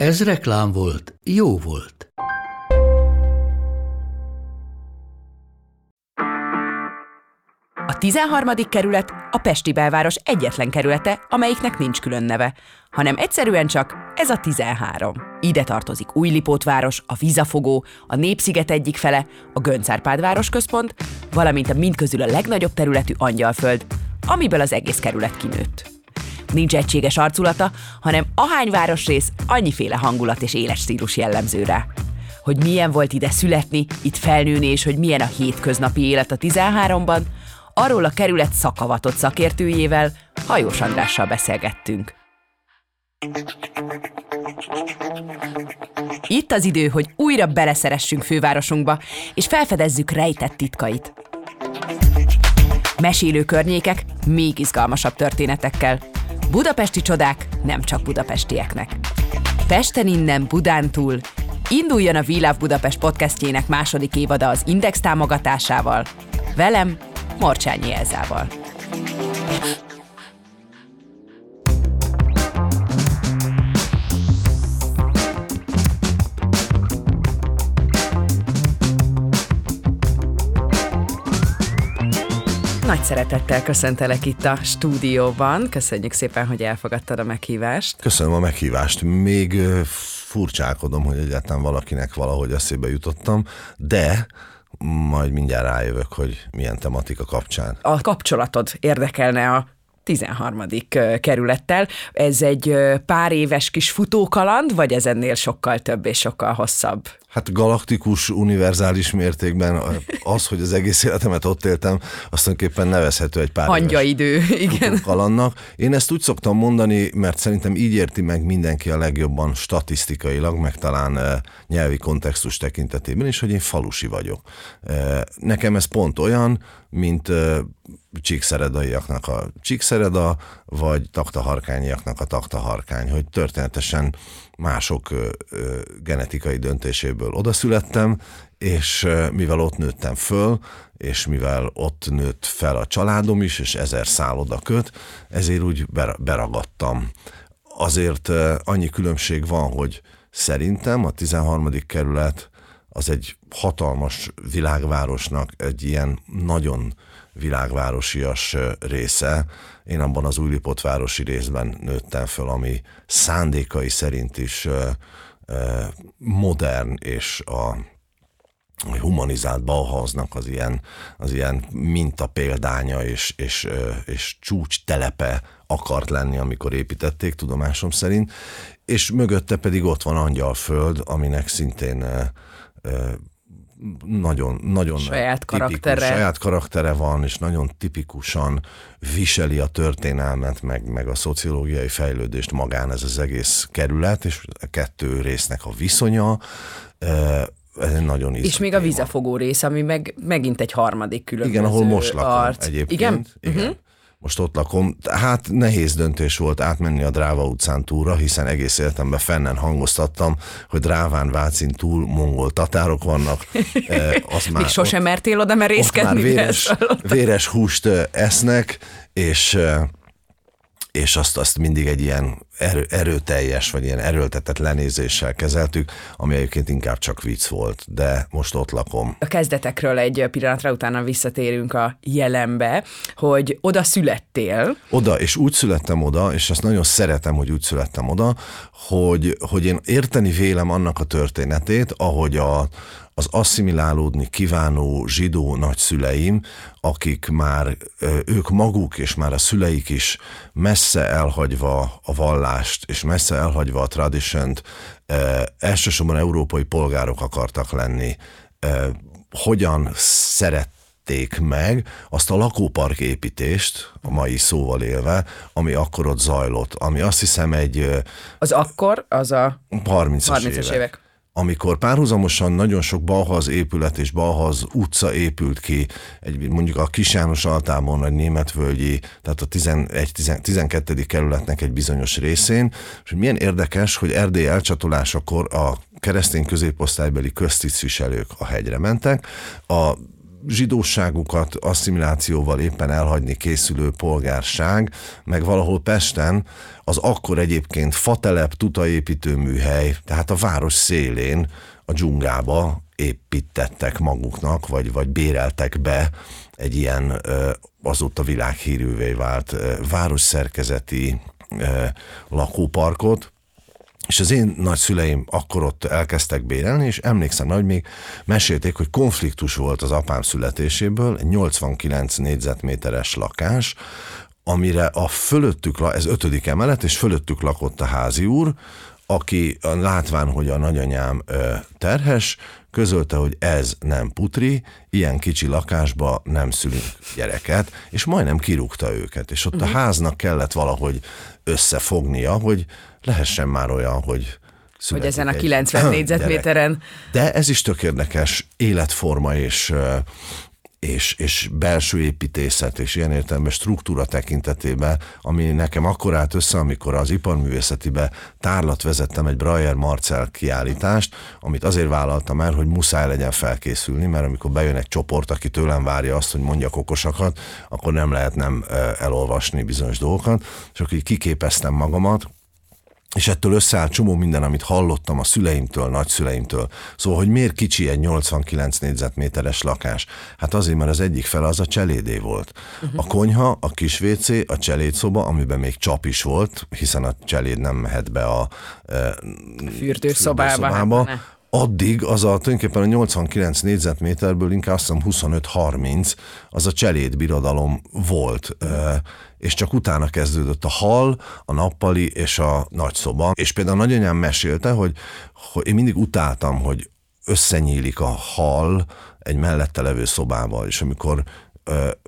Ez reklám volt, jó volt. A 13. kerület a Pesti belváros egyetlen kerülete, amelyiknek nincs külön neve, hanem egyszerűen csak ez a 13. Ide tartozik Újlipótváros, a Vizafogó, a Népsziget egyik fele, a Göncárpád városközpont, valamint a mindközül a legnagyobb területű Angyalföld, amiből az egész kerület kinőtt. Nincs egységes arculata, hanem ahány városrész, annyiféle hangulat és éles stílus jellemző. Hogy milyen volt ide születni, itt felnőni, és hogy milyen a hétköznapi élet a 13-ban, arról a kerület szakavatott szakértőjével, Hajós Andrással beszélgettünk. Itt az idő, hogy újra beleszeressünk fővárosunkba, és felfedezzük rejtett titkait. Mesélő környékek még izgalmasabb történetekkel. Budapesti csodák nem csak budapestieknek. Pesten innen, Budán túl, induljon a Love Budapest podcastjének második évada az Index támogatásával. Velem, Morcsányi Elzával. Nagy szeretettel köszöntelek itt a stúdióban. Köszönjük szépen, hogy elfogadtad a meghívást. Köszönöm a meghívást. Még furcsálkodom, hogy egyáltalán valakinek valahogy eszébe jutottam, de majd mindjárt rájövök, hogy milyen tematika kapcsán. A kapcsolatod érdekelne a 13. ö, kerülettel. Ez egy pár éves kis futókaland, vagy ez ennél sokkal több és sokkal hosszabb? Hát galaktikus, univerzális mértékben az, hogy az egész életemet ott éltem, azt tulajdonképpen nevezhető egy pár éves Hangyaidő, igen. kalannak. Én ezt úgy szoktam mondani, mert szerintem így érti meg mindenki a legjobban statisztikailag, meg talán eh, nyelvi kontextus tekintetében is, hogy én falusi vagyok. Eh, Nekem ez pont olyan, mint eh, csíkszeredaiaknak a csíkszereda, vagy taktaharkányiaknak a taktaharkány, hogy történetesen mások genetikai döntéséből odaszülettem, és ö, mivel ott nőttem föl, és mivel ott nőtt fel a családom is, és ezer szálloda köt, ezért úgy ber- beragadtam. Azért annyi különbség van, hogy szerintem a 13. kerület az egy hatalmas világvárosnak egy ilyen nagyon világvárosias része. Én abban az Újlipott városi részben nőttem föl, ami szándékai szerint is modern és a humanizált Bauhausnak az ilyen, az ilyen minta példánya és, és, és csúcs telepe akart lenni, amikor építették, tudomásom szerint, és mögötte pedig ott van Angyalföld, aminek szintén nagyon, nagyon Saját tipikus, karaktere. saját karaktere van, és nagyon tipikusan viseli a történelmet, meg, meg a szociológiai fejlődést magán ez az egész kerület, és a kettő résznek a viszonya, ez egy nagyon És még a vizafogó rész, ami meg megint egy harmadik különböző Igen, ahol most lakom egyébként. Igen? Igen. Uh-huh. Most ott lakom. Hát nehéz döntés volt átmenni a Dráva utcán túlra, hiszen egész életemben fennen hangoztattam, hogy Dráván Vácin túl mongol tatárok vannak. Eh, Az Még sosem mertél oda már merészkedni. de véres, véres húst ö, esznek, és ö, és azt, azt mindig egy ilyen erő, erőteljes, vagy ilyen erőltetett lenézéssel kezeltük, ami egyébként inkább csak vicc volt, de most ott lakom. A kezdetekről egy pillanatra utána visszatérünk a jelenbe, hogy oda születtél, Oda, és úgy születtem oda, és azt nagyon szeretem, hogy úgy születtem oda, hogy, hogy én érteni vélem annak a történetét, ahogy a, az asszimilálódni kívánó zsidó nagyszüleim, akik már ők maguk és már a szüleik is messze elhagyva a vallást és messze elhagyva a tradition elsősorban európai polgárok akartak lenni. Hogyan szerették meg azt a lakópark építést, a mai szóval élve, ami akkor ott zajlott, ami azt hiszem egy az akkor, az a 30-as, 30-as évek. évek. Amikor párhuzamosan nagyon sok Bauhaus épület és Bauhaus utca épült ki, egy, mondjuk a Kis János Altábon, vagy Németvölgyi, tehát a 11, 12. kerületnek egy bizonyos részén, és milyen érdekes, hogy Erdély elcsatolásakor a keresztény középosztálybeli köztisztviselők a hegyre mentek, a zsidóságukat asszimilációval éppen elhagyni készülő polgárság, meg valahol Pesten az akkor egyébként fatelep tutaépítő műhely, tehát a város szélén a dzsungába építettek maguknak, vagy, vagy béreltek be egy ilyen azóta világhírűvé vált városszerkezeti lakóparkot, és az én nagyszüleim akkor ott elkezdtek bérelni, és emlékszem, hogy még mesélték, hogy konfliktus volt az apám születéséből, egy 89 négyzetméteres lakás, amire a fölöttük, ez ötödik emelet, és fölöttük lakott a házi úr, aki látván, hogy a nagyanyám terhes, közölte, hogy ez nem putri, ilyen kicsi lakásba nem szülünk gyereket, és majdnem kirúgta őket, és ott uh-huh. a mhm. háznak kellett valahogy összefognia, hogy lehessen már olyan, hogy hogy ezen a 90 négyzetméteren. De ez is tök érdekes életforma és és, és belső építészet, és ilyen értelemben struktúra tekintetében, ami nekem akkor állt össze, amikor az iparművészetibe tárlat vezettem egy Breyer Marcel kiállítást, amit azért vállaltam el, hogy muszáj legyen felkészülni, mert amikor bejön egy csoport, aki tőlem várja azt, hogy mondjak okosakat, akkor nem lehet nem elolvasni bizonyos dolgokat, és akkor így kiképeztem magamat, és ettől összeáll csomó minden, amit hallottam a szüleimtől, nagyszüleimtől. Szóval, hogy miért kicsi egy 89 négyzetméteres lakás? Hát azért, mert az egyik fele az a cselédé volt. Uh-huh. A konyha, a kis WC, a cselédszoba, amiben még csap is volt, hiszen a cseléd nem mehet be a e, fürdőszobába. fürdőszobába. Hát addig az a tulajdonképpen a 89 négyzetméterből inkább azt hiszem 25-30 az a cseléd volt, és csak utána kezdődött a hal, a nappali és a nagyszoba. És például nagyanyám mesélte, hogy, hogy én mindig utáltam, hogy összenyílik a hal egy mellette levő szobával, és amikor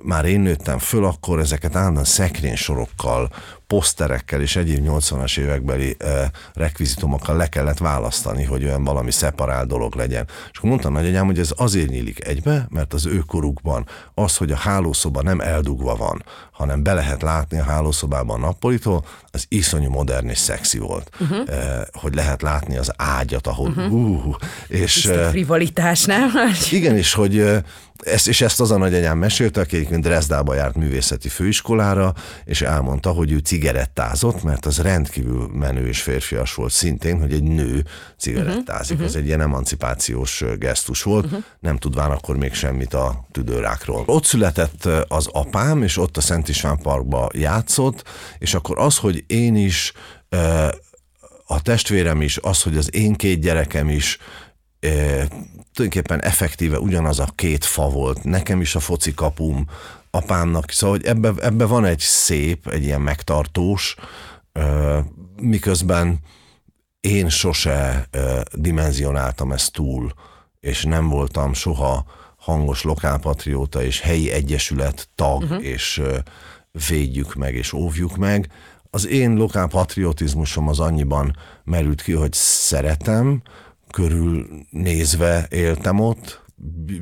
már én nőttem föl, akkor ezeket állandóan szekrénysorokkal, poszterekkel és egyéb 80-as évekbeli eh, rekvizitomokkal le kellett választani, hogy olyan valami szeparál dolog legyen. És akkor mondta nagyanyám, hogy ez azért nyílik egybe, mert az ő korukban az, hogy a hálószoba nem eldugva van, hanem be lehet látni a hálószobában a nappalitól, az iszonyú modern és szexi volt. Uh-huh. Eh, hogy lehet látni az ágyat, ahol uh-huh. uh, és... Tiszta frivolitás, nem? Igen, és hogy ezt, és ezt az a nagyanyám mesélte, aki egyébként Dresdába járt művészeti főiskolára, és elmondta, hogy ő cigarettázott, mert az rendkívül menő és férfias volt szintén, hogy egy nő cigarettázik. Uh-huh. Ez egy ilyen emancipációs gesztus volt, uh-huh. nem tudván akkor még semmit a tüdőrákról. Ott született az apám, és ott a Szent István Parkba játszott, és akkor az, hogy én is a testvérem is, az, hogy az én két gyerekem is tulajdonképpen effektíve ugyanaz a két fa volt. Nekem is a foci kapum, apámnak, szóval hogy ebbe, ebbe van egy szép, egy ilyen megtartós, miközben én sose dimenzionáltam ezt túl, és nem voltam soha hangos lokálpatrióta és helyi egyesület tag, uh-huh. és védjük meg és óvjuk meg. Az én lokálpatriotizmusom az annyiban merült ki, hogy szeretem, körül nézve éltem ott,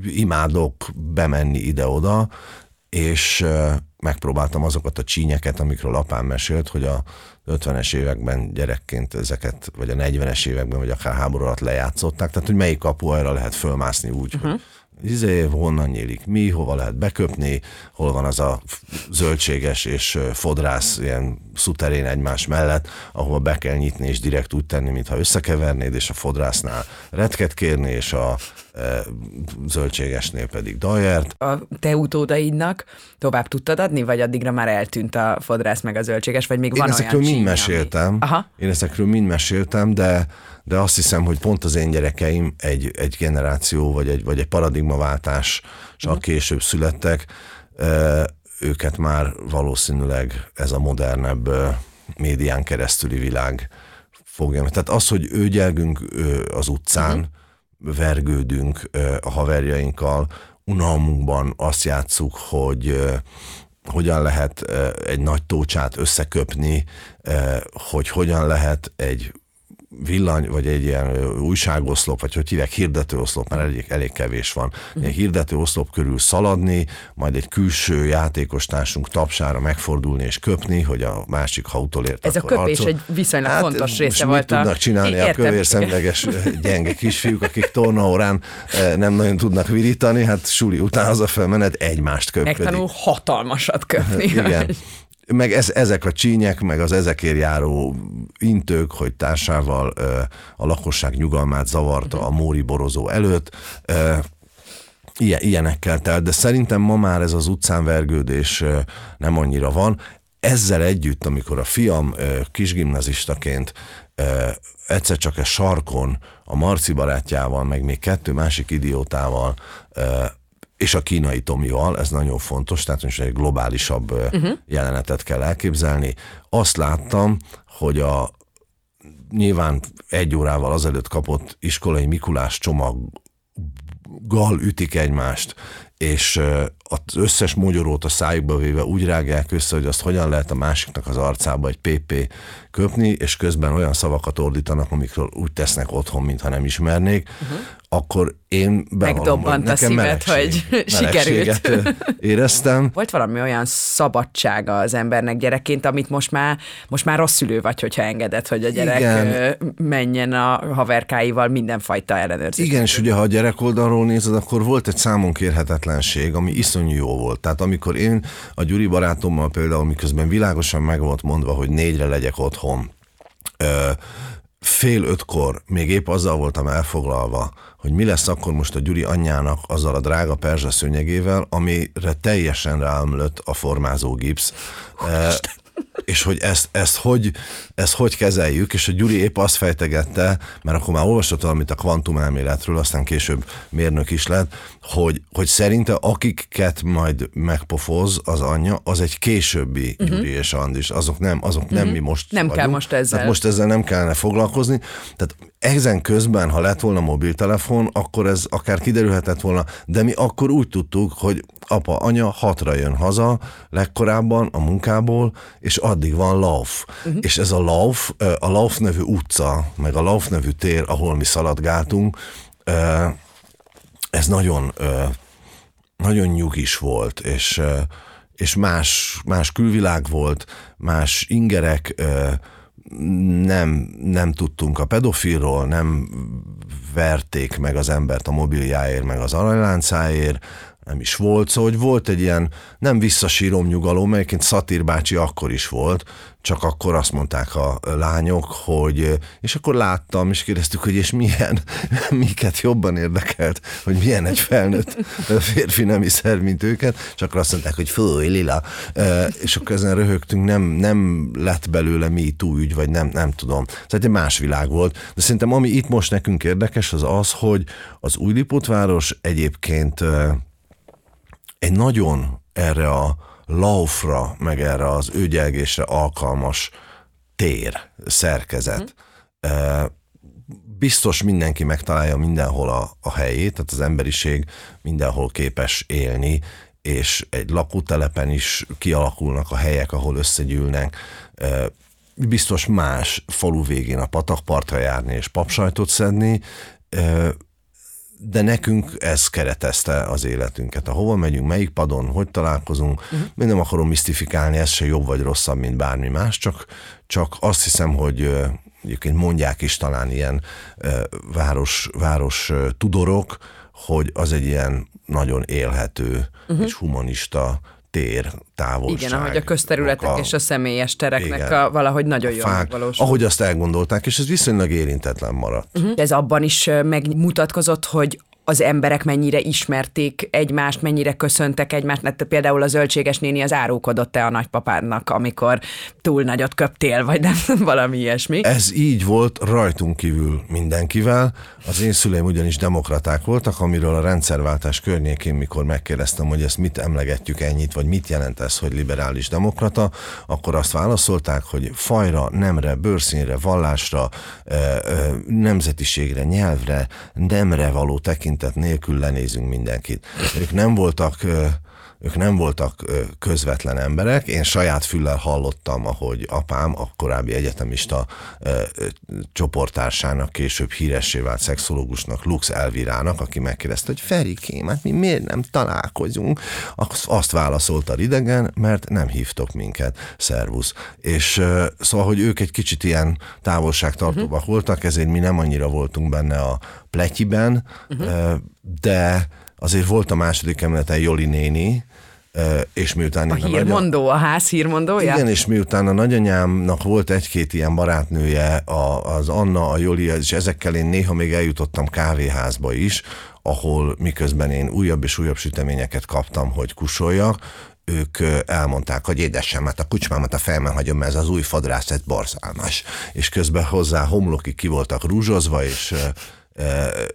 imádok bemenni ide-oda, és megpróbáltam azokat a csínyeket, amikről apám mesélt, hogy a 50-es években gyerekként ezeket, vagy a 40-es években, vagy akár háború alatt lejátszották, tehát hogy melyik kapuajra lehet fölmászni úgy, uh-huh. hogy izé, honnan nyílik mi, hova lehet beköpni, hol van az a zöldséges és fodrász ilyen szuterén egymás mellett, ahol be kell nyitni és direkt úgy tenni, mintha összekevernéd, és a fodrásznál retket kérni, és a e, zöldségesnél pedig dajert. A te utódaidnak tovább tudtad adni, vagy addigra már eltűnt a fodrász meg a zöldséges, vagy még Én van ezekről olyan mind meséltem. Ami... Aha. Én ezekről mind meséltem, de de azt hiszem, hogy pont az én gyerekeim egy, egy generáció, vagy egy, vagy egy paradigmaváltás csak uh-huh. később születtek, őket már valószínűleg ez a modernebb médián keresztüli világ fogja. Tehát az, hogy ő gyergünk az utcán, uh-huh. vergődünk a haverjainkkal, unalmunkban azt játszuk, hogy hogyan lehet egy nagy tócsát összeköpni, hogy hogyan lehet egy villany, vagy egy ilyen újságoszlop, vagy hogy hívják, hirdetőoszlop, mert elég, elég kevés van. Egy hirdetőoszlop körül szaladni, majd egy külső játékostársunk tapsára megfordulni és köpni, hogy a másik, ha utolért, Ez a köpés arcol. egy viszonylag hát, fontos része volt. Mit tudnak csinálni Értem, a kövér szemleges gyenge kisfiúk, akik tornaórán nem nagyon tudnak virítani, hát suli után hazafelé menet egymást köpni. Megtanul hatalmasat köpni. Igen meg ez, ezek a csínyek, meg az ezekért járó intők, hogy társával a lakosság nyugalmát zavarta a Móri borozó előtt, ilyen, ilyenekkel telt, de szerintem ma már ez az utcán vergődés nem annyira van. Ezzel együtt, amikor a fiam kisgimnazistaként egyszer csak a sarkon a Marci barátjával, meg még kettő másik idiótával és a kínai Tomival, ez nagyon fontos, tehát most egy globálisabb uh-huh. jelenetet kell elképzelni. Azt láttam, hogy a nyilván egy órával azelőtt kapott iskolai Mikulás csomaggal ütik egymást, és az összes mogyorót a szájukba véve úgy rágják össze, hogy azt hogyan lehet a másiknak az arcába egy PP köpni, és közben olyan szavakat ordítanak, amikről úgy tesznek otthon, mintha nem ismernék, uh-huh akkor én bevallom, hogy nekem a szívet, melegség, hogy sikerült. éreztem. Volt valami olyan szabadsága az embernek gyerekként, amit most már, most már rossz szülő vagy, hogyha engedett, hogy a gyerek Igen. menjen a haverkáival mindenfajta ellenőrzés. Igen, és ugye ha a gyerek oldalról nézed, akkor volt egy számon kérhetetlenség, ami iszonyú jó volt. Tehát amikor én a Gyuri barátommal például, miközben világosan meg volt mondva, hogy négyre legyek otthon, fél ötkor még épp azzal voltam elfoglalva, hogy mi lesz akkor most a Gyuri anyjának azzal a drága perzsa szőnyegével, amire teljesen ráömlött a formázó gipsz. Oh, és hogy ezt, ezt, hogy, ezt hogy kezeljük, és a Gyuri épp azt fejtegette, mert akkor már olvasott valamit a kvantumelméletről, aztán később mérnök is lett, hogy, hogy szerinte akiket majd megpofoz az anyja, az egy későbbi uh-huh. Gyuri és Andis, azok nem, azok uh-huh. nem mhm. mi most Nem vagyunk. kell most ezzel. Tehát most ezzel nem kellene foglalkozni. Tehát ezen közben, ha lett volna mobiltelefon, akkor ez akár kiderülhetett volna, de mi akkor úgy tudtuk, hogy apa, anya hatra jön haza legkorábban a munkából, és addig van Lauf. Uh-huh. És ez a Lauf, a Lauf nevű utca, meg a Lauf nevű tér, ahol mi szaladgáltunk, ez nagyon, nagyon nyugis volt, és, és más, más külvilág volt, más ingerek, nem, nem tudtunk a pedofilról, nem verték meg az embert a mobiljáért, meg az aranyláncáért, nem is volt, szóval hogy volt egy ilyen nem visszasírom nyugalom, melyeként Szatír bácsi akkor is volt, csak akkor azt mondták a lányok, hogy, és akkor láttam, és kérdeztük, hogy és milyen, miket jobban érdekelt, hogy milyen egy felnőtt férfi nemi szerv, mint őket, csak akkor azt mondták, hogy fúj, lila, és akkor ezen röhögtünk, nem, nem lett belőle mi ügy, vagy nem, nem tudom. Tehát egy más világ volt, de szerintem ami itt most nekünk érdekes, az az, hogy az Újlipótváros egyébként egy nagyon erre a laufra, meg erre az őgyelgésre alkalmas tér, szerkezet. Mm. Biztos mindenki megtalálja mindenhol a, a helyét, tehát az emberiség mindenhol képes élni, és egy lakótelepen is kialakulnak a helyek, ahol összegyűlnek. Biztos más falu végén a patakpartra járni és papsajtot szedni, de nekünk ez keretezte az életünket. A hova megyünk, melyik padon, hogy találkozunk, uh-huh. én nem akarom misztifikálni, ez se jobb vagy rosszabb, mint bármi más, csak, csak azt hiszem, hogy egyébként mondják is talán ilyen város, város tudorok, hogy az egy ilyen nagyon élhető uh-huh. és humanista tér, távolság. Igen, ahogy a közterületek a, és a személyes tereknek igen, a, valahogy nagyon jól megvalósul. Ahogy azt elgondolták, és ez viszonylag érintetlen maradt. Uh-huh. Ez abban is megmutatkozott, hogy az emberek mennyire ismerték egymást, mennyire köszöntek egymást, mert például a zöldséges néni az árulkodott-e a nagypapádnak, amikor túl nagyot köptél, vagy nem, valami ilyesmi. Ez így volt rajtunk kívül mindenkivel. Az én szüleim ugyanis demokraták voltak, amiről a rendszerváltás környékén, mikor megkérdeztem, hogy ezt mit emlegetjük ennyit, vagy mit jelent ez, hogy liberális demokrata, akkor azt válaszolták, hogy fajra, nemre, bőrszínre, vallásra, nemzetiségre, nyelvre, nemre való tekintet tekintet nélkül lenézünk mindenkit. Ők nem voltak ők nem voltak közvetlen emberek. Én saját füllel hallottam, ahogy apám, a korábbi egyetemista csoportársának, később híressé vált szexológusnak, Lux Elvirának, aki megkérdezte, hogy Ferikém, hát mi miért nem találkozunk? Azt válaszolta idegen, mert nem hívtok minket, szervusz. És szóval, hogy ők egy kicsit ilyen távolságtartóbbak uh-huh. voltak, ezért mi nem annyira voltunk benne a pletyiben, uh-huh. de azért volt a második emeleten Joli néni, és miután... A hírmondó, a, a ház hírmondója? Igen, és miután a nagyanyámnak volt egy-két ilyen barátnője, a, az Anna, a Joli, és ezekkel én néha még eljutottam kávéházba is, ahol miközben én újabb és újabb süteményeket kaptam, hogy kusoljak, ők elmondták, hogy édesem, hát a kucsmámat a fejmen hagyom, mert ez az új fadrász, ez borzalmas. És közben hozzá homlokig ki voltak rúzsozva, és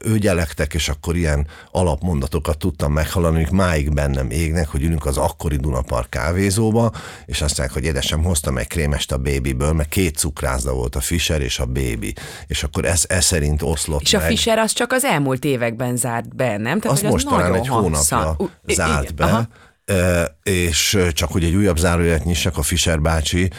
ő gyelektek, és akkor ilyen alapmondatokat tudtam meghallani, amik máig bennem égnek, hogy ülünk az akkori Dunapark kávézóba, és azt mondják, hogy édesem, hoztam egy krémest a babyből, mert két cukrászda volt a Fischer és a baby, és akkor ez, ez szerint oszlott És meg. a Fischer az csak az elmúlt években zárt be, nem? Tehát, azt most talán egy hónapja zárt be. Aha. és csak hogy egy újabb zárójelet nyissak, a Fischer bácsi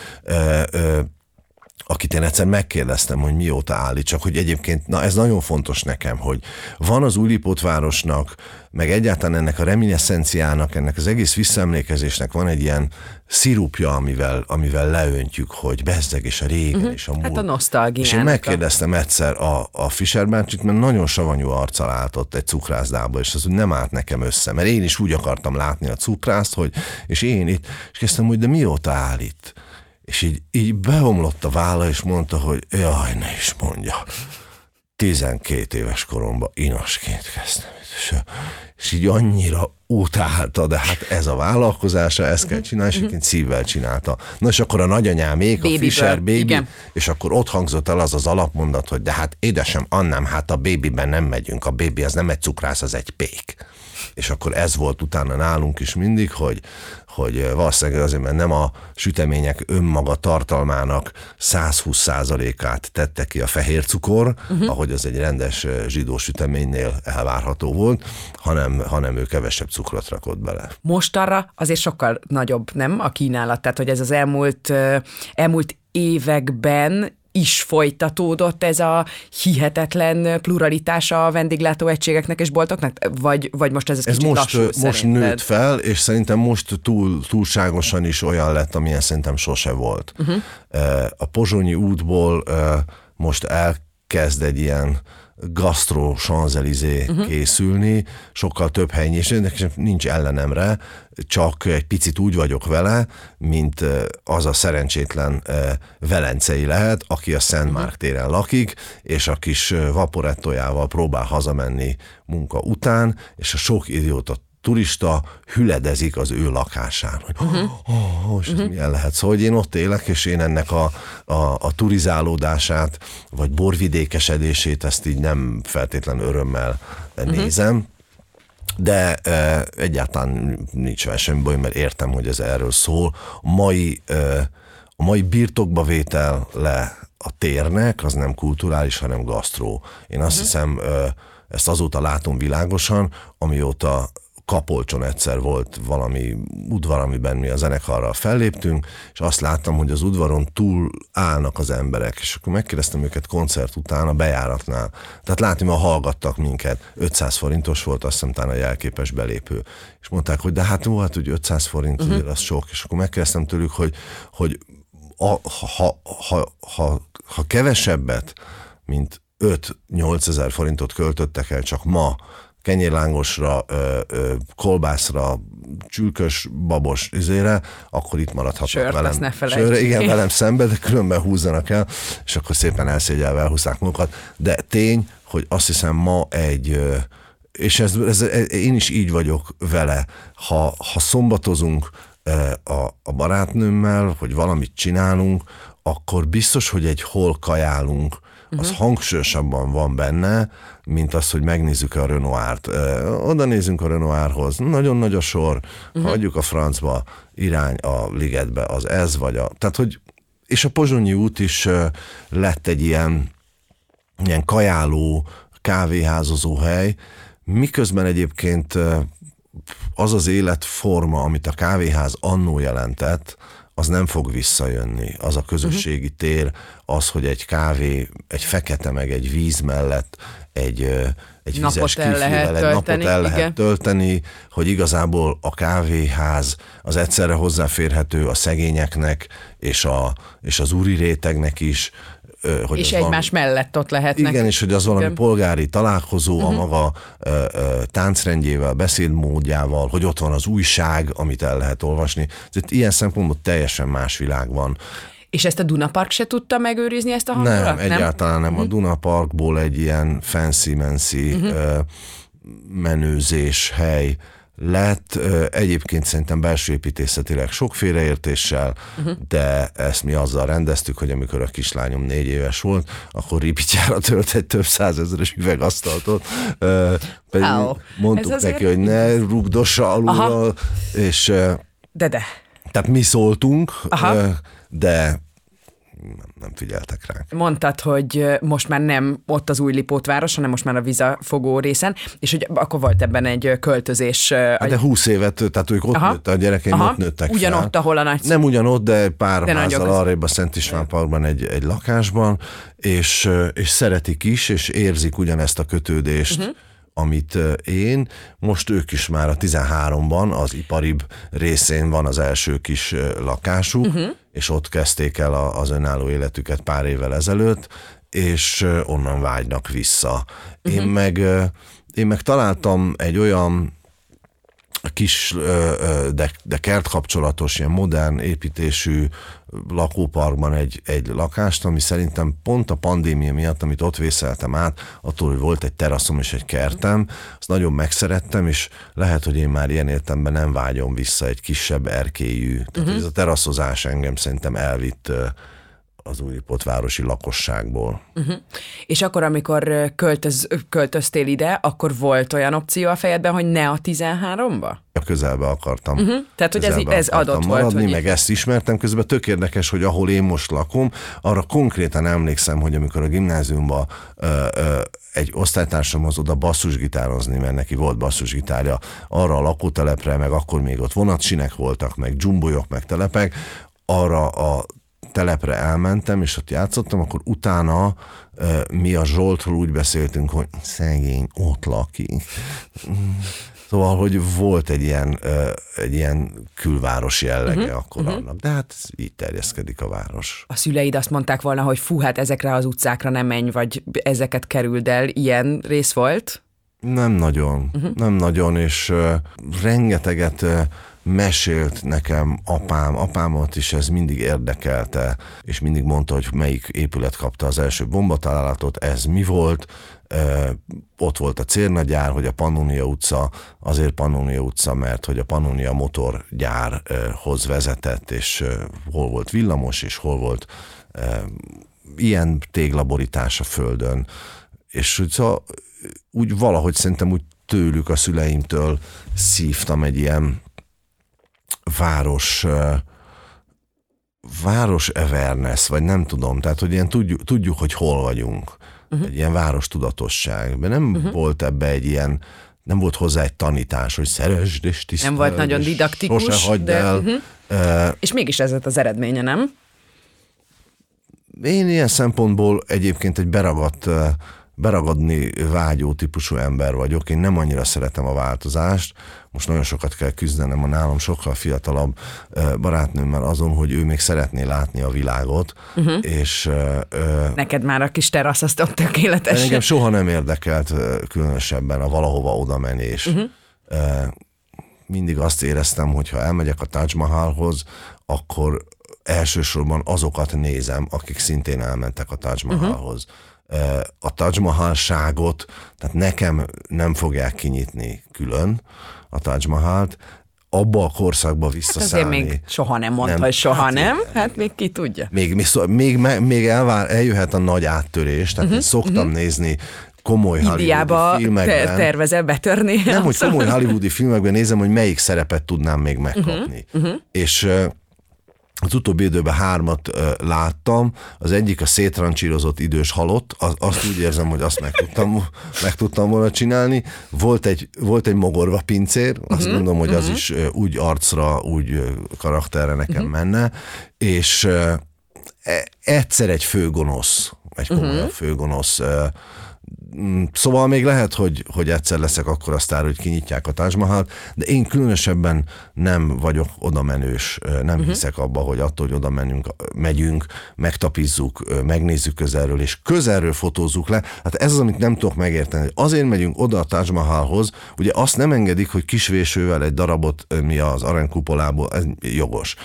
akit én egyszer megkérdeztem, hogy mióta állít, csak hogy egyébként, na ez nagyon fontos nekem, hogy van az Újlipótvárosnak, meg egyáltalán ennek a reminiszenciának, ennek az egész visszaemlékezésnek van egy ilyen szirupja, amivel, amivel leöntjük, hogy bezzeg és a régen uh-huh. és a múlt. Hát a nosztalgia. És én megkérdeztem egyszer a, a Fischer bácsit, mert nagyon savanyú arccal állt ott egy cukrászdába, és az nem állt nekem össze, mert én is úgy akartam látni a cukrászt, hogy, és én itt, és kezdtem, hogy de mióta áll itt? És így, így beomlott a válla, és mondta, hogy jaj, ne is mondja. 12 éves koromban inasként kezdtem. És, és így annyira utálta, de hát ez a vállalkozása, ezt kell csinálni, és egyébként szívvel csinálta. Na és akkor a nagyanyámék, a Fisher Baby, igen. és akkor ott hangzott el az az alapmondat, hogy de hát édesem, annám, hát a babyben nem megyünk, a baby az nem egy cukrász, az egy pék. És akkor ez volt utána nálunk is mindig, hogy, hogy valószínűleg azért, mert nem a sütemények önmaga tartalmának 120%-át tette ki a fehér cukor, uh-huh. ahogy az egy rendes zsidó süteménynél elvárható volt, hanem, hanem ő kevesebb cukrot rakott bele. Most arra azért sokkal nagyobb, nem a kínálat? Tehát, hogy ez az elmúlt, elmúlt években is folytatódott ez a hihetetlen pluralitása a vendéglátóegységeknek és boltoknak? Vagy, vagy most ez, ez kicsit most, lassú, most nőtt fel, és szerintem most túl, túlságosan is olyan lett, amilyen szerintem sose volt. Uh-huh. A Pozsonyi útból most elkezd egy ilyen gastro Champs-Élysées uh-huh. készülni, sokkal több hely és nincs ellenemre, csak egy picit úgy vagyok vele, mint az a szerencsétlen velencei lehet, aki a Szent Márk téren lakik, és a kis vaporettójával próbál hazamenni munka után, és a sok idióta turista hüledezik az ő lakásán, hogy uh-huh. oh, most uh-huh. milyen lehet. Szóval, hogy én ott élek, és én ennek a, a, a turizálódását, vagy borvidékesedését, ezt így nem feltétlen örömmel uh-huh. nézem, de e, egyáltalán nincs vele semmi baj, mert értem, hogy ez erről szól. A mai, e, a mai birtokba vétel le a térnek, az nem kulturális, hanem gasztró. Én azt uh-huh. hiszem, e, ezt azóta látom világosan, amióta Kapolcson egyszer volt valami udvar, amiben mi a zenekarral felléptünk, és azt láttam, hogy az udvaron túl állnak az emberek, és akkor megkérdeztem őket koncert után a bejáratnál. Tehát látni, ma hallgattak minket. 500 forintos volt, azt hiszem, talán a jelképes belépő. És mondták, hogy de hát jó, hát hogy 500 forint, uh-huh. az sok. És akkor megkérdeztem tőlük, hogy, hogy a, ha, ha, ha, ha kevesebbet, mint 5-8 ezer forintot költöttek el csak ma kenyérlángosra, ö, ö, kolbászra, csülkös, babos izére, akkor itt maradhatnak Sört, velem. ne Sörre, igen, velem szembe, de különben húzzanak el, és akkor szépen elszégyelve elhúzták magukat. De tény, hogy azt hiszem ma egy, és ez, ez, én is így vagyok vele, ha, ha szombatozunk a, a barátnőmmel, hogy valamit csinálunk, akkor biztos, hogy egy hol kajálunk, az uh-huh. hangsúlyosabban van benne, mint az, hogy megnézzük a Renoir-t. Oda nézünk a Renoirhoz, nagyon nagy a sor, uh-huh. hagyjuk a francba, irány a ligetbe, az ez vagy a... Tehát, hogy és a Pozsonyi út is lett egy ilyen, ilyen kajáló, kávéházozó hely, miközben egyébként az az életforma, amit a kávéház annó jelentett, az nem fog visszajönni. Az a közösségi uh-huh. tér, az, hogy egy kávé, egy fekete meg egy víz mellett egy, egy napot vizes el lehet kiflivel, egy tölteni, napot el lehet igen. tölteni, hogy igazából a kávéház az egyszerre hozzáférhető a szegényeknek és, a, és az úri rétegnek is. Hogy És egymás valami- mellett ott lehetnek. igen, és hogy az valami polgári találkozó Mhm. uh-huh. a maga ö, ö, táncrendjével, beszédmódjával, hogy ott van az újság, amit el lehet olvasni. Tehát ilyen szempontból teljesen más világ van. És ezt a Dunapark se tudta megőrizni, ezt a hangulat? Nem, egyáltalán nem. A Mhm. Duna Parkból egy ilyen fancy-mancy uh-huh. menőzés hely lett. Egyébként szerintem belső építészetileg sok félreértéssel, uh-huh. de ezt mi azzal rendeztük, hogy amikor a kislányom négy éves volt, akkor ripityára tölt egy több százezeres üvegasztaltot. Pedig Au. mondtuk Ez neki, hogy ne rugdossa alulról, Aha. és ö, De de. tehát mi szóltunk, Aha. de nem, nem figyeltek ránk. Mondtad, hogy most már nem ott az új Lipótváros, hanem most már a Vizafogó részen, és hogy akkor volt ebben egy költözés. Hát de 20 évet, tehát ők ott Aha. nőtt, a gyerekeim Aha. ott nőttek Ugyanott, fel. ahol a nagy- Nem ugyanott, de pár De házzal arrébb a Szent István Parkban egy, egy lakásban, és, és szeretik is, és érzik ugyanezt a kötődést, uh-huh. amit én. Most ők is már a 13-ban, az iparibb részén van az első kis lakásuk, uh-huh. És ott kezdték el a, az önálló életüket pár évvel ezelőtt, és onnan vágynak vissza. Uh-huh. Én meg ö, én meg találtam egy olyan kis, de, de kertkapcsolatos, ilyen modern építésű lakóparkban egy, egy lakást, ami szerintem pont a pandémia miatt, amit ott vészeltem át, attól, hogy volt egy teraszom és egy kertem, azt nagyon megszerettem, és lehet, hogy én már ilyen értemben nem vágyom vissza egy kisebb erkélyű. Tehát uh-huh. ez a teraszozás engem szerintem elvitt az újpotvárosi lakosságból. És akkor, amikor költöz, költöztél ide, akkor volt olyan opció a fejedben, hogy ne a 13-ba? a közelbe akartam. Uh-huh. Tehát, hogy ez- ez adott volt, maradni, hogy- meg ezt ismertem. Közben tök érdekes, hogy ahol én most lakom, arra konkrétan emlékszem, hogy amikor a gimnáziumban ö, ö, egy osztálytársam az oda basszusgitározni, mert neki volt basszusgitárja, arra a lakótelepre, meg akkor még ott vonatsinek voltak, meg dzsumbolyok, meg telepek, arra a telepre elmentem, és ott játszottam, akkor utána mi a Zsoltról úgy beszéltünk, hogy szegény, ott lakik. Szóval, hogy volt egy ilyen, egy ilyen külváros jellege uh-huh, akkor uh-huh. annak, de hát így terjeszkedik a város. A szüleid azt mondták volna, hogy fú, hát ezekre az utcákra nem menj, vagy ezeket kerüld el. Ilyen rész volt? Nem nagyon, uh-huh. nem nagyon, és uh, rengeteget uh, mesélt nekem apám, apámat is ez mindig érdekelte, és mindig mondta, hogy melyik épület kapta az első bombatalálatot, ez mi volt, ott volt a cérnagyár, hogy a Pannonia utca, azért Pannonia utca, mert hogy a Pannonia motorgyárhoz vezetett, és hol volt villamos, és hol volt ilyen téglaborítás a földön, és szóval, úgy valahogy szerintem úgy tőlük, a szüleimtől szívtam egy ilyen város város awareness, vagy nem tudom, tehát hogy ilyen tudjuk, tudjuk hogy hol vagyunk. Uh-huh. Egy ilyen város tudatosság. De nem uh-huh. volt ebbe egy ilyen, nem volt hozzá egy tanítás, hogy szeresd és tiszteld. Nem volt nagyon didaktikus, Sose hagyd de- el. uh-huh. Ö, És mégis ez lett az eredménye, nem? Én ilyen szempontból egyébként egy beragadt, beragadni vágyó típusú ember vagyok. Én nem annyira szeretem a változást. Most nagyon sokat kell küzdenem a nálam sokkal fiatalabb barátnőmmel azon, hogy ő még szeretné látni a világot, uh-huh. és Neked már a kis terasz az ott tökéletes. engem soha nem érdekelt különösebben a valahova oda menés. Uh-huh. Mindig azt éreztem, hogy ha elmegyek a Taj Mahalhoz, akkor elsősorban azokat nézem, akik szintén elmentek a Taj Mahalhoz. Uh-huh. A Taj Mahalságot, tehát nekem nem fogják kinyitni külön a Taj Mahalt, abba a korszakba Azért visszaszállni. még soha nem mondta, Nem. hogy soha Hát nem. Hát még ki tudja. Még, még, még, elvár, eljöhet a nagy áttörés, tehát uh-huh, én szoktam uh-huh. nézni komoly Indiába hollywoodi filmekben. ter- tervezel betörni. Nem, hogy komoly hollywoodi filmekben nézem, hogy melyik szerepet tudnám még megkapni. Uh-huh, uh-huh. És, az utóbbi időben hármat ö, láttam, az egyik a szétrancsírozott idős halott, az, azt úgy érzem, hogy azt meg tudtam, meg tudtam volna csinálni. Volt egy, volt egy mogorva pincér, azt uh-huh, gondolom, hogy uh-huh. az is ö, úgy arcra, úgy ö, karakterre nekem uh-huh. menne, és ö, e, egyszer egy főgonosz, egy komolyabb uh-huh. főgonosz ö, szóval még lehet, hogy, hogy egyszer leszek akkor a sztár, hogy kinyitják a Taj de én különösebben nem vagyok oda menős, nem uh-huh. hiszek abba, hogy attól, hogy oda menünk, megyünk, megtapizzuk, megnézzük közelről, és közelről fotózzuk le. Hát ez az, amit nem tudok megérteni. Azért megyünk oda a Taj Mahalhoz, ugye azt nem engedik, hogy kisvésővel egy darabot mi az aranykupolából, ez jogos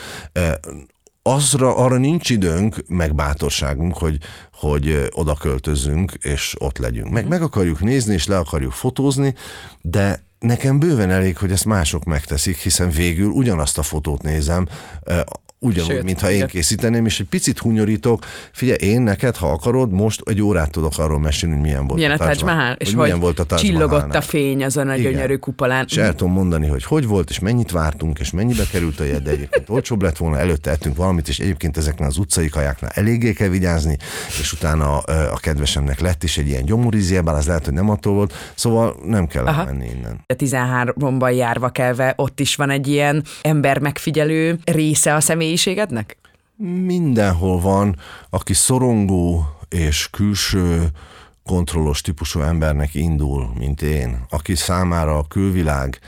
azra, arra nincs időnk, meg bátorságunk, hogy, hogy oda költözzünk, és ott legyünk. Meg, meg akarjuk nézni, és le akarjuk fotózni, de nekem bőven elég, hogy ezt mások megteszik, hiszen végül ugyanazt a fotót nézem, ugyanúgy, Sőt, mintha én készíteném, és egy picit hunyorítok. Figyelj, én neked, ha akarod, most egy órát tudok arról mesélni, hogy milyen volt milyen a Taj Mahal, és hogy milyen volt a Taj csillogott a fény azon a gyönyörű kupolán. És el tudom mondani, hogy hogy volt, és mennyit vártunk, és mennyibe került a jegy, de egyébként olcsóbb lett volna, előtte ettünk valamit, és egyébként ezeknek az utcai kajáknál eléggé kell vigyázni, és utána a, a kedvesemnek lett is egy ilyen gyomorizia, bár az lehet, hogy nem attól volt, szóval nem kell Aha. menni innen. A 13-ban járva kelve, ott is van egy ilyen ember megfigyelő része a személy személyiségednek? Mindenhol van, aki szorongó és külső kontrollos típusú embernek indul, mint én, aki számára a külvilág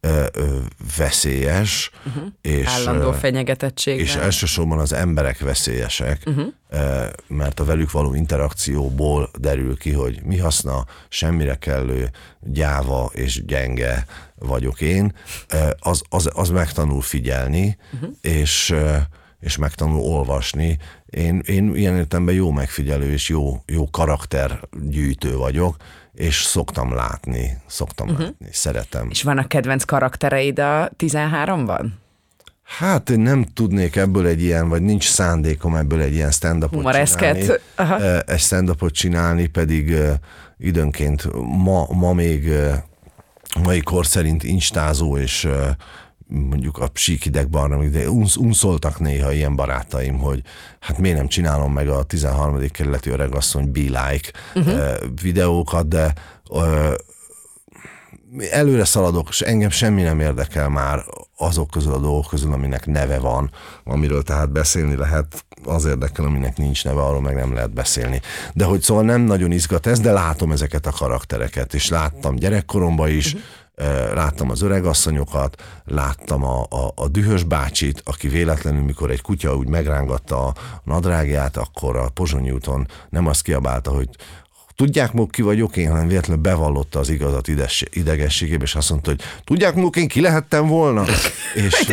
ö, ö, veszélyes, uh-huh. és állandó fenyegetettség. És elsősorban az emberek veszélyesek, uh-huh. ö, mert a velük való interakcióból derül ki, hogy mi haszna, semmire kellő, gyáva és gyenge vagyok én, az, az, az megtanul figyelni, uh-huh. és, és megtanul olvasni. Én, én ilyen értelemben jó megfigyelő és jó, jó karaktergyűjtő vagyok, és szoktam látni, szoktam uh-huh. látni, szeretem. És van a kedvenc karaktereid a 13-ban? Hát én nem tudnék ebből egy ilyen, vagy nincs szándékom ebből egy ilyen stand-upot csinálni. Aha. Egy stand-upot csinálni, pedig időnként ma, ma még mai kor szerint instázó és mondjuk a síkideg barna, de unsz, unszoltak néha ilyen barátaim, hogy hát miért nem csinálom meg a 13. kerületi öregasszony Be Like uh-huh. videókat, de előre szaladok, és engem semmi nem érdekel már azok közül a dolgok közül, aminek neve van, amiről tehát beszélni lehet, az érdekel, aminek nincs neve, arról meg nem lehet beszélni. De hogy szóval nem nagyon izgat ez, de látom ezeket a karaktereket, és láttam gyerekkoromban is, uh-huh. láttam az öregasszonyokat, láttam a, a, a dühös bácsit, aki véletlenül, mikor egy kutya úgy megrángatta a nadrágját, akkor a Pozsonyi úton nem azt kiabálta, hogy Tudják múlva ki vagyok én, hanem véletlenül bevallotta az igazat ides, idegességébe, és azt mondta, hogy tudják múlva én ki lehettem volna? és,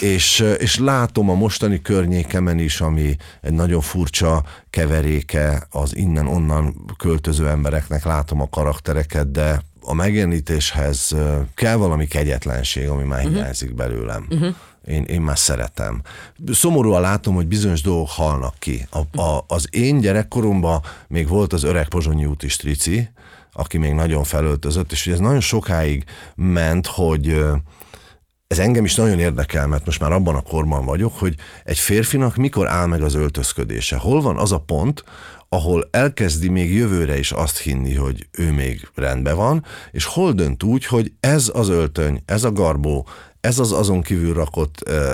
és, és látom a mostani környékemen is, ami egy nagyon furcsa keveréke az innen-onnan költöző embereknek, látom a karaktereket, de a megjelenítéshez kell valami kegyetlenség, ami már mhm. hiányzik uh-huh. belőlem. Uh-huh. Én, én már szeretem. Szomorúan látom, hogy bizonyos dolgok halnak ki. A, a, az én gyerekkoromban még volt az öreg Pozsonyi úti strici, aki még nagyon felöltözött, és ez nagyon sokáig ment, hogy ez engem is nagyon érdekel, mert most már abban a korban vagyok, hogy egy férfinak mikor áll meg az öltözködése. Hol van az a pont, ahol elkezdi még jövőre is azt hinni, hogy ő még rendben van, és hol dönt úgy, hogy ez az öltöny, ez a garbó, ez az azon kívül rakott uh,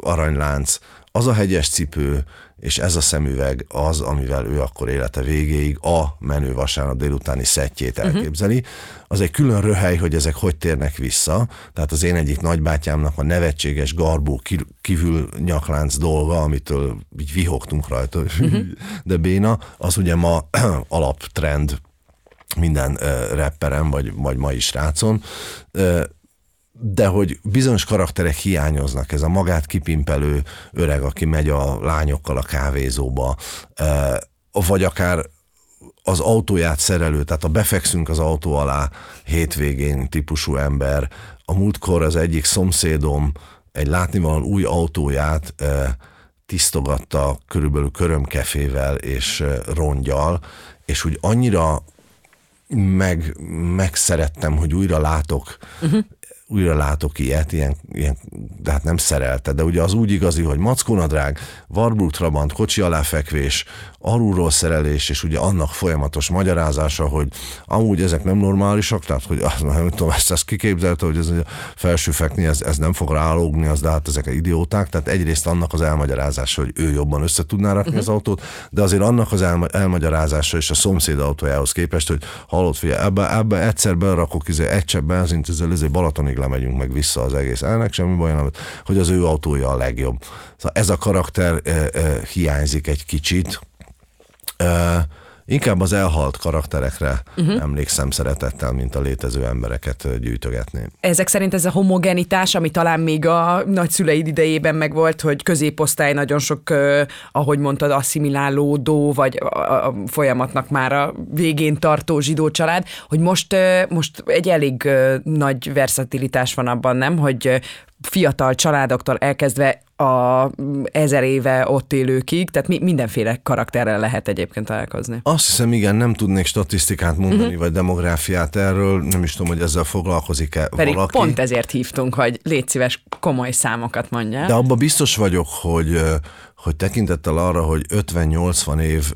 aranylánc, az a hegyes cipő, és ez a szemüveg az, amivel ő akkor élete végéig a menő vasárnap délutáni szettjét mhm. elképzeli. Uh-huh. Az egy külön röhely, hogy ezek hogy térnek vissza. Tehát az én egyik nagybátyámnak a nevetséges garbó kívül nyaklánc dolga, amitől így vihogtunk rajta, uh-huh. de béna, az ugye ma alaptrend minden uh, rapperen, vagy, vagy mai srácon. Uh, de hogy bizonyos karakterek hiányoznak, ez a magát kipimpelő öreg, aki megy a lányokkal a kávézóba, vagy akár az autóját szerelő, tehát a befekszünk az autó alá hétvégén típusú ember. A múltkor az egyik szomszédom egy látnivalóan új autóját tisztogatta körülbelül körömkefével és rongyal, és úgy annyira meg, megszerettem, hogy újra látok uh-huh újra látok ilyet, ilyen, ilyen, de hát nem szerelte, de ugye az úgy igazi, hogy mackónadrág, Warburg Trabant, kocsi aláfekvés, alulról szerelés, és ugye annak folyamatos magyarázása, hogy amúgy ezek nem normálisak, tehát hogy azt, nem tudom, ezt, ezt kiképzelte, hogy ez felsőfekni, ez, ez nem fog rálógni, az de hát ezek idióták, tehát egyrészt annak az elmagyarázása, hogy ő jobban össze tudná rakni uh-huh. az autót, de azért annak az elma, elmagyarázása és a szomszéd autójához képest, hogy hallott, figyelj, ebbe, ebbe egyszer berakok izé, egy csepp benzint, ezzel, ezzel Balatonig lemegyünk meg vissza az egész elnek, semmi baj nem, hogy az ő autója a legjobb. Szóval ez a karakter e, e, hiányzik egy kicsit, inkább az elhalt karakterekre uh-huh. emlékszem szeretettel, mint a létező embereket gyűjtögetném. Ezek szerint ez a homogenitás, ami talán még a nagyszüleid idejében megvolt, hogy középosztály nagyon sok, ahogy mondtad, asszimilálódó, vagy a, folyamatnak már a végén tartó zsidó család, hogy most, most egy elég nagy versatilitás van abban, nem, hogy fiatal családoktól elkezdve a ezer éve ott élőkig, tehát mi, mindenféle karakterrel lehet egyébként találkozni. Azt hiszem, igen, nem tudnék statisztikát mondani, uh-huh. vagy demográfiát erről, nem is tudom, hogy ezzel foglalkozik-e Pedig valaki. pont ezért hívtunk, hogy légy szíves, komoly számokat mondja. De abban biztos vagyok, hogy, hogy tekintettel arra, hogy 50-80 év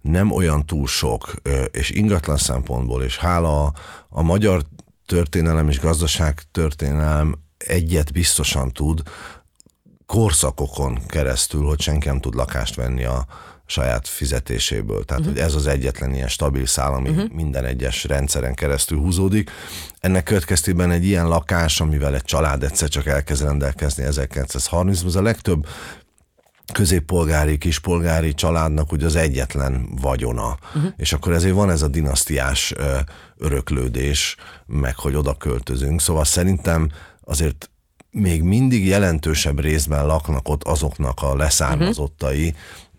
nem olyan túl sok, és ingatlan szempontból, és hála a, a magyar történelem és gazdaság történelem egyet biztosan tud, korszakokon keresztül, hogy senki nem tud lakást venni a saját fizetéséből. Tehát, uh-huh. hogy ez az egyetlen ilyen stabil szál, ami uh-huh. minden egyes rendszeren keresztül húzódik. Ennek következtében egy ilyen lakás, amivel egy család egyszer csak elkezd rendelkezni 1930 az a legtöbb középpolgári, kispolgári családnak ugye az egyetlen vagyona. Uh-huh. És akkor ezért van ez a dinasztiás öröklődés, meg hogy oda költözünk. Szóval szerintem azért még mindig jelentősebb részben laknak ott azoknak a leszármazottai,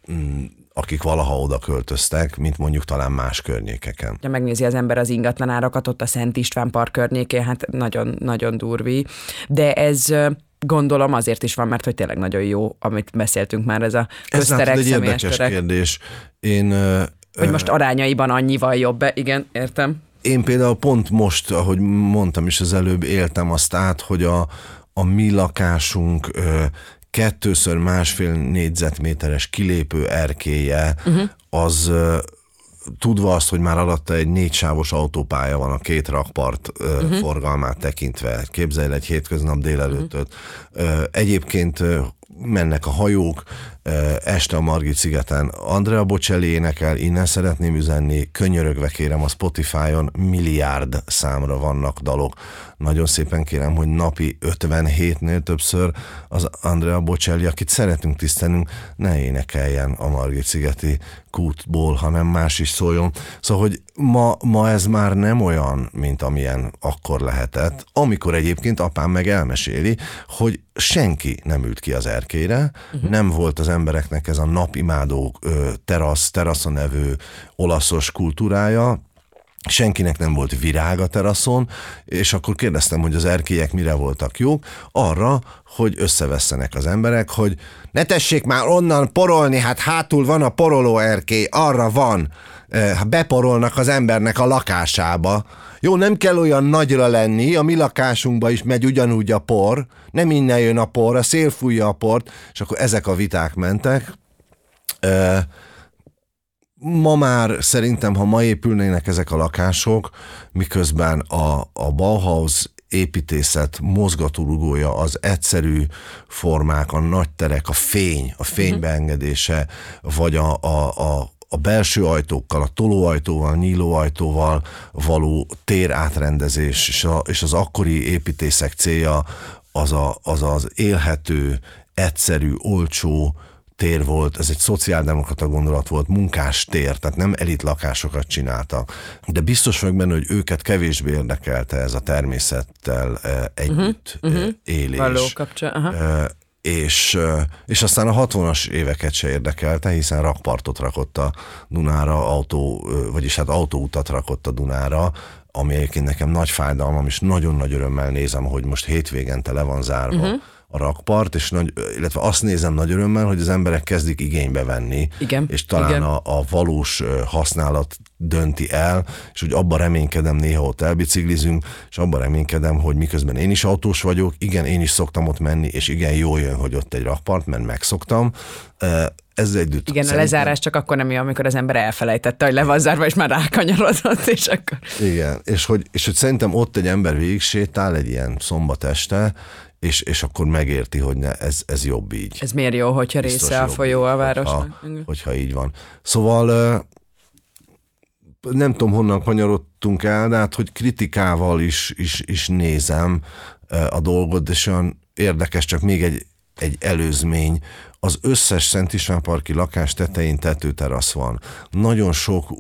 uh-huh. akik valaha oda költöztek, mint mondjuk talán más környékeken. Ha megnézi az ember az ingatlan árakat ott a Szent István park környékén, hát nagyon, nagyon durvi. De ez gondolom azért is van, mert hogy tényleg nagyon jó, amit beszéltünk már, ez a közterek, Ez egy érdekes terek. kérdés. Én, hogy most arányaiban annyival jobb, igen, értem. Én például pont most, ahogy mondtam is az előbb, éltem azt át, hogy a, a mi lakásunk ö, kettőször másfél négyzetméteres kilépő erkéje, uh-huh. az ö, tudva azt, hogy már alatta egy négysávos autópálya van a két rakpart uh-huh. forgalmát tekintve. Képzelj egy hétköznap délelőttöt. Uh-huh. Egyébként mennek a hajók, este a Margit szigeten Andrea Bocelli énekel, innen szeretném üzenni, könyörögve kérem a Spotify-on milliárd számra vannak dalok. Nagyon szépen kérem, hogy napi 57-nél többször az Andrea Bocelli, akit szeretünk tisztelnünk, ne énekeljen a Margit szigeti kútból, hanem más is szóljon. Szóval, hogy ma, ma ez már nem olyan, mint amilyen akkor lehetett, amikor egyébként apám meg elmeséli, hogy senki nem ült ki az erkére, uh-huh. nem volt az embereknek ez a napimádó terasz, teraszon nevő olaszos kultúrája, senkinek nem volt virág a teraszon, és akkor kérdeztem, hogy az erkélyek mire voltak jók, arra, hogy összevesszenek az emberek, hogy ne tessék már onnan porolni, hát hátul van a poroló erkély, arra van, ha beporolnak az embernek a lakásába. Jó, nem kell olyan nagyra lenni, a mi lakásunkba is megy ugyanúgy a por, nem innen jön a por, a szél fújja a port, és akkor ezek a viták mentek. Ma már szerintem, ha ma épülnének ezek a lakások, miközben a, a Bauhaus építészet mozgatórugója, az egyszerű formák, a nagy terek, a fény, a fénybeengedése, vagy a, a, a, a belső ajtókkal, a tolóajtóval, nyílóajtóval való tér átrendezés, és, a, és az akkori építészek célja az, a, az az élhető, egyszerű, olcsó, tér volt, ez egy szociáldemokrata gondolat volt, munkás tér, tehát nem elit lakásokat csináltak. De biztos vagyok benne, hogy őket kevésbé érdekelte ez a természettel eh, együtt uh-huh, uh-huh. élés. Való kapcsolat. Uh-huh. És, és aztán a 60-as éveket se érdekelte, hiszen rakpartot rakott a Dunára, autó, vagyis hát autóutat rakott a Dunára, ami egyébként nekem nagy fájdalmam, és nagyon nagy örömmel nézem, hogy most hétvégente le van zárva uh-huh a rakpart, és nagy, illetve azt nézem nagy örömmel, hogy az emberek kezdik igénybe venni, Igen, és talán igen. A, a valós használat dönti el, és hogy abban reménykedem néha ott elbiciklizünk, és abban reménykedem, hogy miközben én is autós vagyok, igen, én is szoktam ott menni, és igen, jól jön, hogy ott egy rakpart, mert megszoktam. Ezzel együtt Igen, a lezárás csak akkor nem jó, amikor az ember elfelejtette, hogy le van zárva, és már rákanyarodott, és akkor... Igen, és hogy, és hogy szerintem ott egy ember végig sétál egy ilyen szombat este, és, és akkor megérti, hogy ne, ez, ez jobb így. Ez miért jó, hogyha Biztos része a folyó a városnak? Hogyha, hogyha így van. Szóval nem tudom, honnan kanyarodtunk el, de hát, hogy kritikával is, is, is nézem a dolgot, és olyan érdekes, csak még egy, egy előzmény. Az összes Szent István parki lakás tetején tetőterasz van. Nagyon sok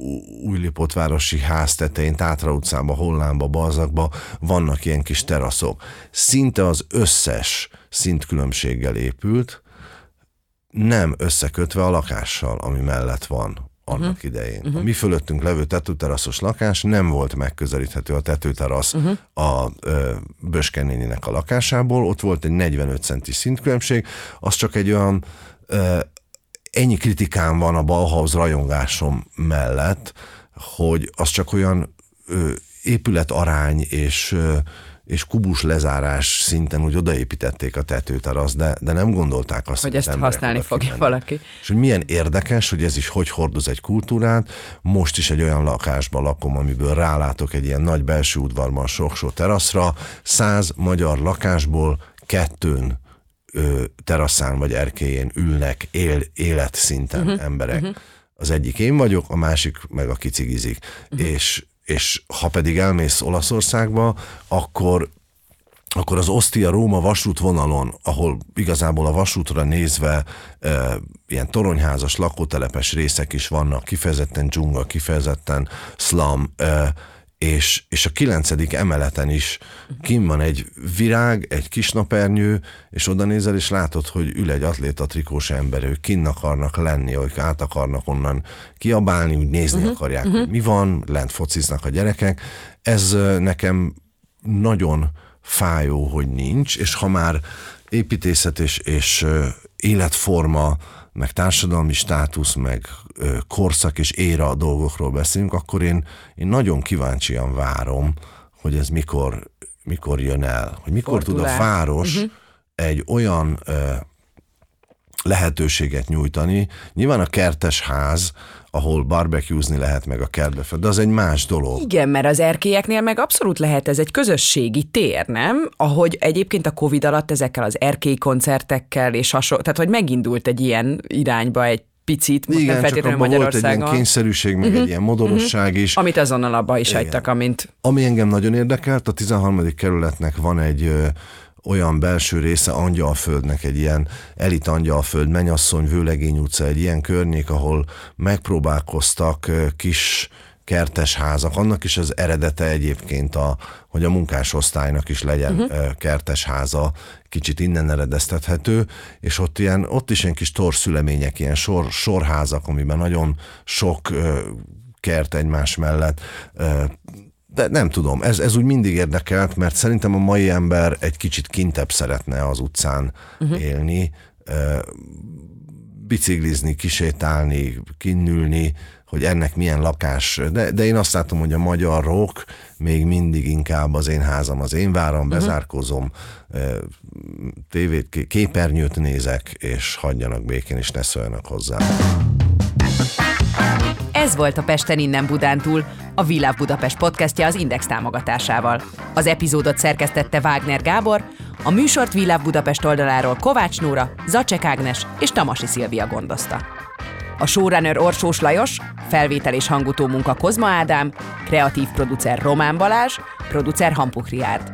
újlipotvárosi ház tetején, Tátra utcába, Hollámba, Balzakba vannak ilyen kis teraszok. Szinte az összes szintkülönbséggel épült, nem összekötve a lakással, ami mellett van annak uh-huh. idején. Uh-huh. A mi fölöttünk levő tetőteraszos lakás nem volt megközelíthető a tetőterasz uh-huh. a ö, Böskenéninek a lakásából, ott volt egy 45 centis szintkülönbség, az csak egy olyan ö, ennyi kritikám van a Bauhaus rajongásom mellett, hogy az csak olyan ö, épületarány és ö, és kubus lezárás szinten úgy odaépítették a tetőterasz, de, de nem gondolták azt, Hogy ezt használni fogja kimennek. valaki. És hogy milyen érdekes, hogy ez is hogy hordoz egy kultúrát. Most is egy olyan lakásban lakom, amiből rálátok egy ilyen nagy belső udvarban sok-sok teraszra. Száz magyar lakásból kettőn ö, teraszán vagy erkélyén ülnek él, életszinten uh-huh, emberek. Uh-huh. Az egyik én vagyok, a másik meg a kicigizik. Uh-huh. És, és ha pedig elmész Olaszországba, akkor akkor az Ostia-Róma vasútvonalon, ahol igazából a vasútra nézve e, ilyen toronyházas lakótelepes részek is vannak, kifejezetten dzsunga, kifejezetten slum, e, és, és a kilencedik emeleten is kim van egy virág, egy kis napernyő, és oda nézel, és látod, hogy ül egy atléta trikós ember, ők kinn akarnak lenni, ők át akarnak onnan kiabálni, úgy nézni uh-huh, akarják, uh-huh. hogy mi van, lent fociznak a gyerekek. Ez nekem nagyon fájó, hogy nincs, és ha már építészet és, és életforma, meg társadalmi státusz, meg korszak és éra dolgokról beszélünk, akkor én, én nagyon kíváncsian várom, hogy ez mikor, mikor jön el, hogy mikor tud a Fordul város uh-huh. egy olyan ö, lehetőséget nyújtani. Nyilván a kertes ház, ahol barbecuezni lehet meg a kertbe, de az egy más dolog. Igen, mert az erkélyeknél meg abszolút lehet ez egy közösségi tér, nem? Ahogy egyébként a Covid alatt ezekkel az erkély koncertekkel és hasonló, tehát hogy megindult egy ilyen irányba egy picit, most nem Igen, csak feltétlenül abban volt egy ilyen kényszerűség, meg uh-huh. egy ilyen modorosság is. amit azonnal abba is Igen. hagytak, amint Ami engem nagyon érdekelt, a 13. kerületnek van egy olyan belső része Angyalföldnek, egy ilyen elit Angyalföld, Menyasszony, Vőlegény utca, egy ilyen környék, ahol megpróbálkoztak kis kertes házak. Annak is az eredete egyébként, a, hogy a munkásosztálynak is legyen uh-huh. kertes háza, kicsit innen eredeztethető, és ott, ilyen, ott is ilyen kis torszülemények, ilyen sor, sorházak, amiben nagyon sok kert egymás mellett de nem tudom, ez, ez úgy mindig érdekelt, mert szerintem a mai ember egy kicsit kintebb szeretne az utcán uh-huh. élni, biciklizni, kisétálni, kinnülni, hogy ennek milyen lakás, de, de én azt látom, hogy a magyar rock még mindig inkább az én házam, az én váram, bezárkozom, ö, tévét, ké- képernyőt nézek, és hagyjanak békén, és ne szóljanak hozzá. Ez volt a Pesten innen Budántúl, a Világ Budapest podcastja az Index támogatásával. Az epizódot szerkesztette Wagner Gábor, a műsort Világ Budapest oldaláról Kovács Nóra, Zacsek Ágnes és Tamasi Szilvia gondozta. A showrunner Orsós Lajos, felvétel és hangutó munka Kozma Ádám, kreatív producer Román Balázs, producer Hampuk Riárd.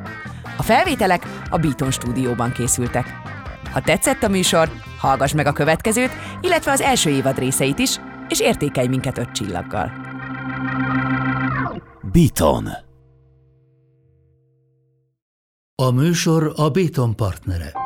A felvételek a Beaton stúdióban készültek. Ha tetszett a műsor, hallgass meg a következőt, illetve az első évad részeit is, és értékelj minket öt csillaggal. Beaton. A műsor a Béton partnere.